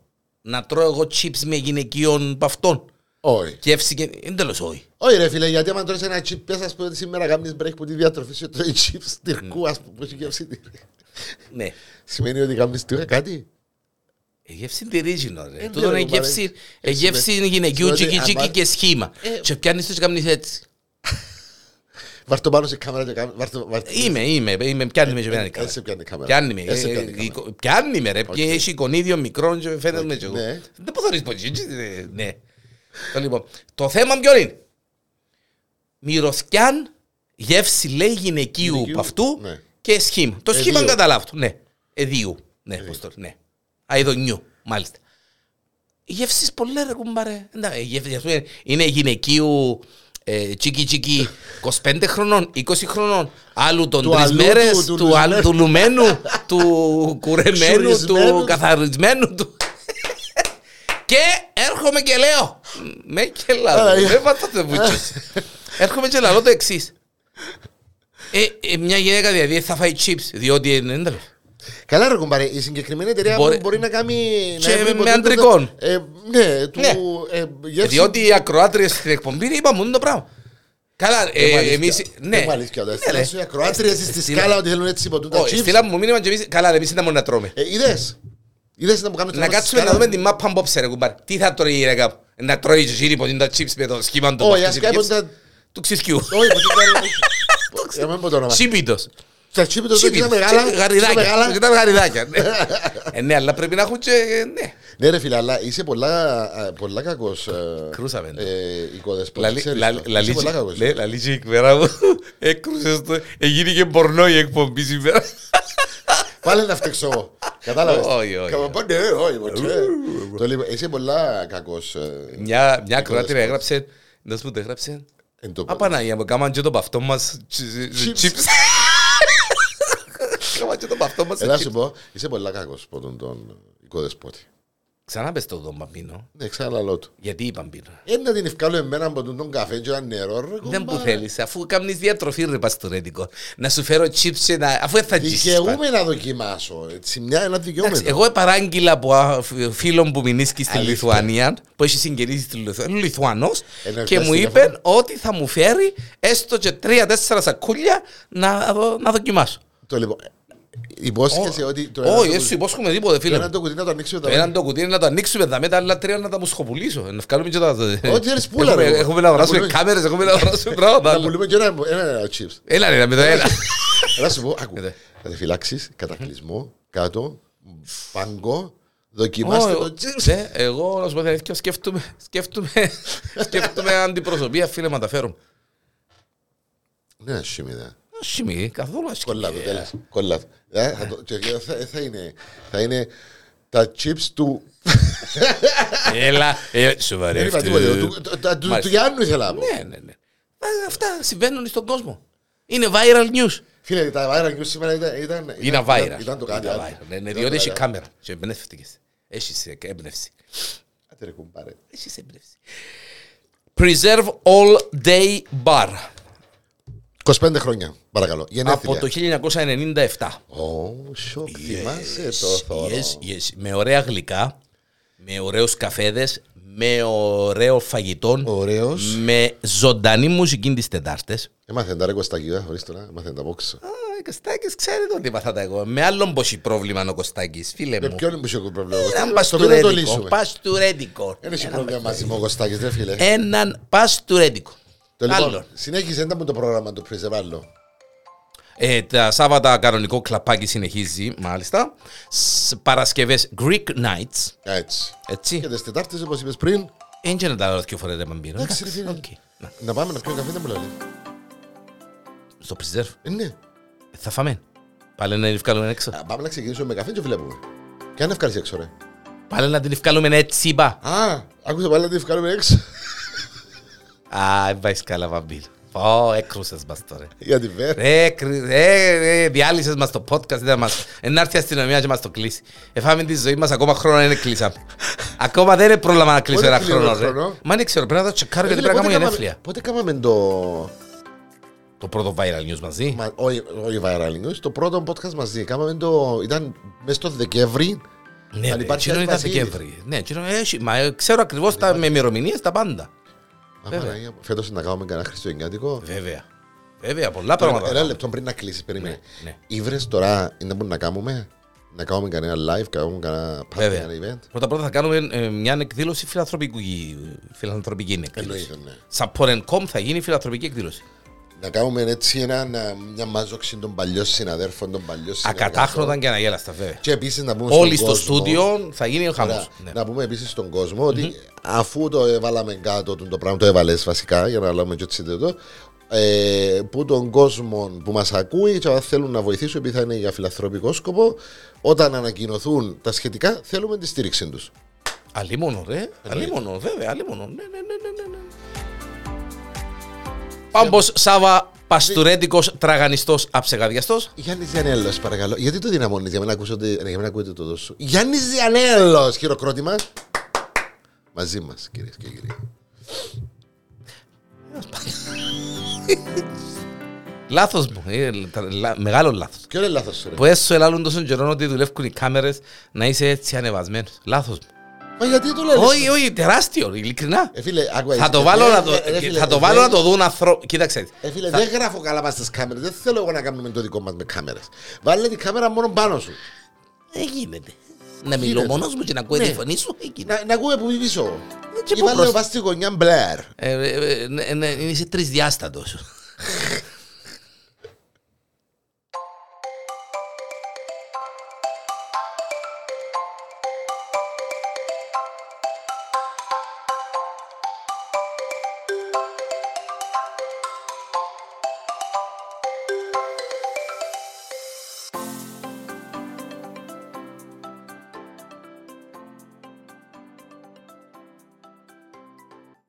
Να τρώω εγώ chips με γυναικείων παυτών. Όχι. Γεύση και... Είναι τέλος όχι. Όχι ρε φίλε, γιατί άμα τρώεις ένα chip, πες ας πούμε ότι σήμερα κάνεις break που τη διατροφή σου τρώει chips τυρκού ας πούμε που έχει γεύση τυρί. Ναι. Σημαίνει ότι κάνεις τυρί κάτι; Ε, γεύση τυρίζινο ρε. Ε, Τούτο ναι, είναι ρε, γεύση, μάρε. ε, Ε, γεύση σημαίνει- γυναικείου σημαίνει τσίκι ότι τσίκι άμα- και σχήμα. Ε, Και πιάνεις τους και κάνεις έτσι. Βάρ' το πάνω σε κάμερα και κάμε- βάρ' το- βάρ' το- Είμαι, είμαι, είμαι, πιάνει με και πιάνει Έτσι σε πιάνει η κάμερα. Πιάνει με, Έτσι σε ε, πιάνει η ε, κάμερα. εικο- πιάνει με ρε, και έχει εικονίδιο μικρό και φαίνεται με και εγώ. ναι. Δεν μπορώ να ρίξω ποτέ, έτσι, ε, ναι. Το λοιπόν, το θέμα ποιο είναι; Μυρωθιάν γεύση λέει γυναικείου Γυναικείου, παυτού ναι. και σχήμα. Το σχήμα Εδίου. καταλάβω, ναι. Εδίου, ναι, πώς το ναι. Αιδονιού, μάλιστα. Οι γεύσεις πολλές ρε κουμπάρε. Εντάξει, οι γεύσεις, ας πούμε, Είναι γυναικείου ε, τσίκι τσίκι 25 χρονών, 20 χρονών, άλλου των Του τρεις αλλού μέρες, του- του του, άλλου λουσμένου. του λουμένου, του κουρεμένου, του Ξουρισμένου. καθαρισμένου, του... Και έρχομαι και λέω, με και Α, λαλό, ε. δεν πατάτε βούτσες. Έρχομαι και λαλό το εξής. Ε, ε, μια γυναίκα δηλαδή θα φάει chips, διότι είναι ένταλο. Καλά ρε κουμπάρε, η συγκεκριμένη εταιρεία Μπορεί- μπορεί, μπορεί να κάνει... Και να έβρει με ποτέ αντρικών. το- Ε, ναι, του... Ναι. Ε, γεύση- Διότι οι ακροάτριες στην εκπομπή είπαμε μόνο το πράγμα. Καλά, Ε, ε, αλήθεια. εμείς... Ναι. Ε, αλήθεια, τώρα. Ναι, Στείλαν ρε. σου οι ακροάτριες στη Στείλα- σκάλα ότι θέλουν έτσι ποτούν τα Όχι, chips. στείλαμε μου μήνυμα και εμείς... Καλά, ρε, εμείς ήταν μόνο να τρώμε. Ε, Είδες; Είδες να μου κάνουν Να κάτσουμε να δούμε την μάπα απόψε ρε κουμπάρ. Τι θα τρώει η γυναίκα. Να τρώει και γύρι ποτήν τα chips με το σχήμα του Όχι, παυτού ας της κάνει γεύσης. ποτέ... Του ξυσκιού. Όχι, ποτέ δεν... Για μένα πω το όνομα. Σίπιτος. Τα τσίπι το Σίπιτος. ήταν μεγάλα. Και ήταν Γαριδάκια. μεγάλα. Ήταν γαριδάκια. ναι. Ε, Ναι, αλλά πρέπει να έχουν και... ε, Ναι. Ναι ρε φίλε, αλλά είσαι πολλά, α, πολλά κακός ε, Κρούσαμε. ε, οικοδεσπότης, Λαλή- ξέρεις λαλή- το. λαλή- Είσαι πολλά κακός. ναι, λαλή και η εκμέρα μου έκρουσες το, έγινε και πορνό η εκπομπή σήμερα. Πάλι να φταίξω εγώ. Κατάλαβες; Όχι, όχι. Καμα πάνε, ε, όχι, ποτέ. Το λοιπόν, είσαι πολλά κακός. ε, Μια, μια ακροάτρια έγραψε, να σου πω το έγραψε, εν το Απαναγία μου, κάμαν και το παυτό μας Chips. chips. Κάμαν και το παυτό μας Ελά chips. σου πω, είσαι πολλά κακός ποτόν τον οικοδεσπότη. Ξανά πες το τον Παμπίνο. Ναι, ξαναλώ του. Γιατί είπαν πίνο. Ε, να την ευκάλω εμένα από τον καφέ και ένα νερό, ρε Δεν που κομπάρε. θέλεις, αφού κάνεις διατροφή ρε πας στο ρέντικο. Να σου φέρω chips και να... Αφού δεν θα τζίσεις. Δικαιούμαι να δοκιμάσω. Έτσι, μια, ένα Εντάξει, δικαιούμαι. εγώ παράγγειλα από α, φ- φίλον που μηνίσκει στη Αλήθεια. Λιθουανία, που έχεις συγκερίσει στη Λιθουανία, Λιθουανός, Ένα και μου τηλέφωνο. είπε ότι θα μου φέρει έστω και τρία-τέσσερα σακούλια να, δω- να δοκιμάσω. Το λοιπόν, υπόσχεσαι ότι το Όχι, το εσύ κουτί- υπόσχομαι τίποτε, το φίλε. ένα μου. το κουτί να το ανοίξουμε Το τα έναν το κουτί είναι να το ανοίξουμε τα μετά, άλλα τρία να τα μου σχοπουλήσω. Να βγάλουμε και τα... Ό,τι θέλεις πουλά, Έχουμε- ρε. Έχουμε να αγοράσουμε Να πουλούμε. κάμερες, έχουμε να αγοράσουμε πράγματα. Να άλλα. πουλούμε και ένα, ένα, ένα chips. Έλα ρε, με το ένα. Να σου πω, άκου. Ναι. Θα τη φυλάξεις, κατακλυσμό, κάτω, πάγκο, δοκιμάστε Όχι, το chips. ναι, Εγώ, να σου πω την αλήθεια, σκέφτομαι, σκέφτομαι, σκέφτομαι αντιπροσωπεία, φίλε, μα τα φέρω. Ναι, σιμίδα. Σιμί, καθόλου άσχημη. Κολλά το, τέλος. Κολλά το. Ε, θα το- και Θα θα είναι, θα είναι Τα chips του... Έλα, ε, Δεν σοβαρεύτε. είπα τίποτα. Του- του- τα- του- Μάλιστα. Του Γιάννου ήθελα να πω. Ναι, ναι, ναι. Α, Αυτά συμβαίνουν στον κόσμο. Είναι viral news. Φίλε, τα viral news σήμερα ήταν... ήταν- Είναι ήταν- viral. Ήταν το κάτι Είναι άλλο. viral. Ναι, ναι, Ήταν διότι το έχει κάτι κάμερα. Και εμπνεύστηκες. Έχεις ε, έμπνευση. άλλο. Άντε ρε κουμπάρε. Έχεις έμπνευση. Preserve all day bar. 25 χρόνια, παρακαλώ. Από Γενέθλια. το 1997. Ω, σοκ, θυμάσαι το θωρώ. Yes, yes. Με ωραία γλυκά, με ωραίους καφέδες, με ωραίο φαγητό, Ωραίος. με ζωντανή μουσική τις Τετάρτες. Έμαθαν τα ρε Κωστάκη, χωρίς τώρα, έμαθαν τα box. Α, ο Κωστάκης ξέρετε ότι είπα τα εγώ. Με άλλον πόσοι πρόβλημα είναι ο Κωστάκης, φίλε Με μου. ποιον είναι που έχει πρόβλημα. Έναν Το οποίο να το παστουρέντικο. λύσουμε. Παστουρέντικο. Δεν έχει Έναν πρόβλημα μαζί μου ο Κωστάκης, ρε φίλε. Έναν παστουρέντικο. Το λοιπόν, Άλλον. συνέχισε να μου το πρόγραμμα του Preserve άλλο. Ε, τα Σάββατα κανονικό κλαπάκι συνεχίζει, μάλιστα. Σ- Παρασκευές Greek Nights. Έτσι. Έτσι. Και τις Τετάρτες, όπως είπες πριν, Έτσι να τα λέω δύο φορές δεν Παμπίνο. Εντάξει, ρε φίλε. Οκ. Να, να πάμε να πιούμε καφέ, δεν μου λέει. Στο Preserve. Ε, ναι. Ε, Θα φάμε. Πάλι να την ευκάλουμε έξω. Α, Πάμε να ξεκινήσουμε με καφέ και βλέπουμε. Και αν ευκάλεις έξω, ρε. Πάλι να την ευκάλουμε έτσι, είπα. Α, άκουσα πάλι να την ευκάλουμε έξω. Α, δεν πάει καλά, βαμπίνο. Ω, έκρουσες μας τώρα. Για την βέρα. Ρε, κρυ- ρε, ρε, διάλυσες μας το podcast, δεν μας... Εν να έρθει η αστυνομία και μας το κλείσει. Εφάμε τη ζωή μας, ακόμα χρόνο δεν κλείσαμε. Ακόμα δεν είναι πρόβλημα να κλείσω Πότε ένα κλείνει χρόνο, ένα ρε. χρόνο; Μα δεν ξέρω, πρέπει να το τσεκάρω γιατί Ε, πρέπει να πότε κάνω κάμαμε- γενέθλια. Πότε κάναμε το... Το πρώτο viral news μαζί. Μα, όχι, όχι viral news, το πρώτο podcast μαζί. Κάμαμε το... Ήταν μέσα στο Δεκέμβρη. Ναι, αν ρε, υπάρχει εκείνο ήταν Βασίλη. Δεκέμβρη. Ναι, εκείνο έχει, μα ε, ξέρω ακριβώς τα με ημερομηνίες τα πάντα. Α, Παναγία μου, Φέτος να κάνουμε κανένα χριστουγεννιάτικο. Βέβαια. Βέβαια, πολλά πράγματα. Ένα λεπτό πριν να κλείσει, περίμενε. Ναι, ναι. Ήβρες τώρα είναι που να κάνουμε; Να κάνουμε κανένα live, κάνουμε κανένα party, Βέβαια. κανένα event; Πρώτα πρώτα θα κάνουμε ε, μια εκδήλωση φιλανθρωπική, φιλανθρωπική εκδήλωση. Εννοείται, ναι. Support.com θα γίνει φιλανθρωπική εκδήλωση. Να κάνουμε έτσι ένα, να- μια μαζόξη των παλιών συναδέρφων, των παλιών συνεργατών. Ακατάχρωτα και αναγέλαστα, βέβαια. Και επίσης να πούμε Όλοι στον στο κόσμο- στούντιο θα γίνει ο Ωραία. χαμός. Ναι. Να πούμε επίσης στον κόσμο ότι αφού το έβαλαμε κάτω το πράγμα, το έβαλες βασικά για να λέμε και έτσι το, ε, που τον κόσμο που μας ακούει και αν θέλουν να βοηθήσουν επειδή θα είναι για φιλανθρωπικό σκοπό, όταν ανακοινωθούν τα σχετικά, θέλουμε τη στήριξη τους. Αλίμονο, ρε. Αλίμονο, βέβαια, αλίμονο. Ναι, ναι, ναι, ναι, ναι, ναι. Πάμπος Σάβα, παστουρέντικος, τραγανιστός, αψεγαδιαστός. Γιάννης Διανέλος, παρακαλώ. Γιατί το δυναμώνεις για να, μην ακούσετε, για να μην ακούετε το δώσο. Γιάννης Διανέλος, χειροκρότημα. Μαζί μας, κυρίες και κύριοι. Λάθος μου, ε, τα- λα- μεγάλο λάθος. Ποιο είναι λάθος σου, ρε; Που έσου ελάλουν τόσο καιρό ότι δουλεύουν οι κάμερες να είσαι έτσι ανεβασμένος. Λάθος μου. Μα γιατί το λες; Όχι, όχι, τεράστιο, ειλικρινά. Ε, φίλε, άκουα, Θα είσαι- το βάλω ε, να το, ε, ε, φίλε, θα το ε, βάλω δεν- να το δουν ανθρώποι. Κοίταξε. Ε, φίλε, δεν γράφω καλά μας στις κάμερες. Δεν θέλω εγώ να κάνουμε το δικό μας με κάμερες. Βάλε την κάμερα μόνο πάνω σου. Δεν γίνεται. Να μιλώ Γίνεται. μόνος μου και να ακούω Ναι. τη φωνή σου. δεν γίνεται. Να, να ακούμε που πίσω. και Ή πού βάλε προς- πας στη γωνιά μπλερ. Ε, ε, ε, ναι, ναι, Είσαι τρισδιάστατος.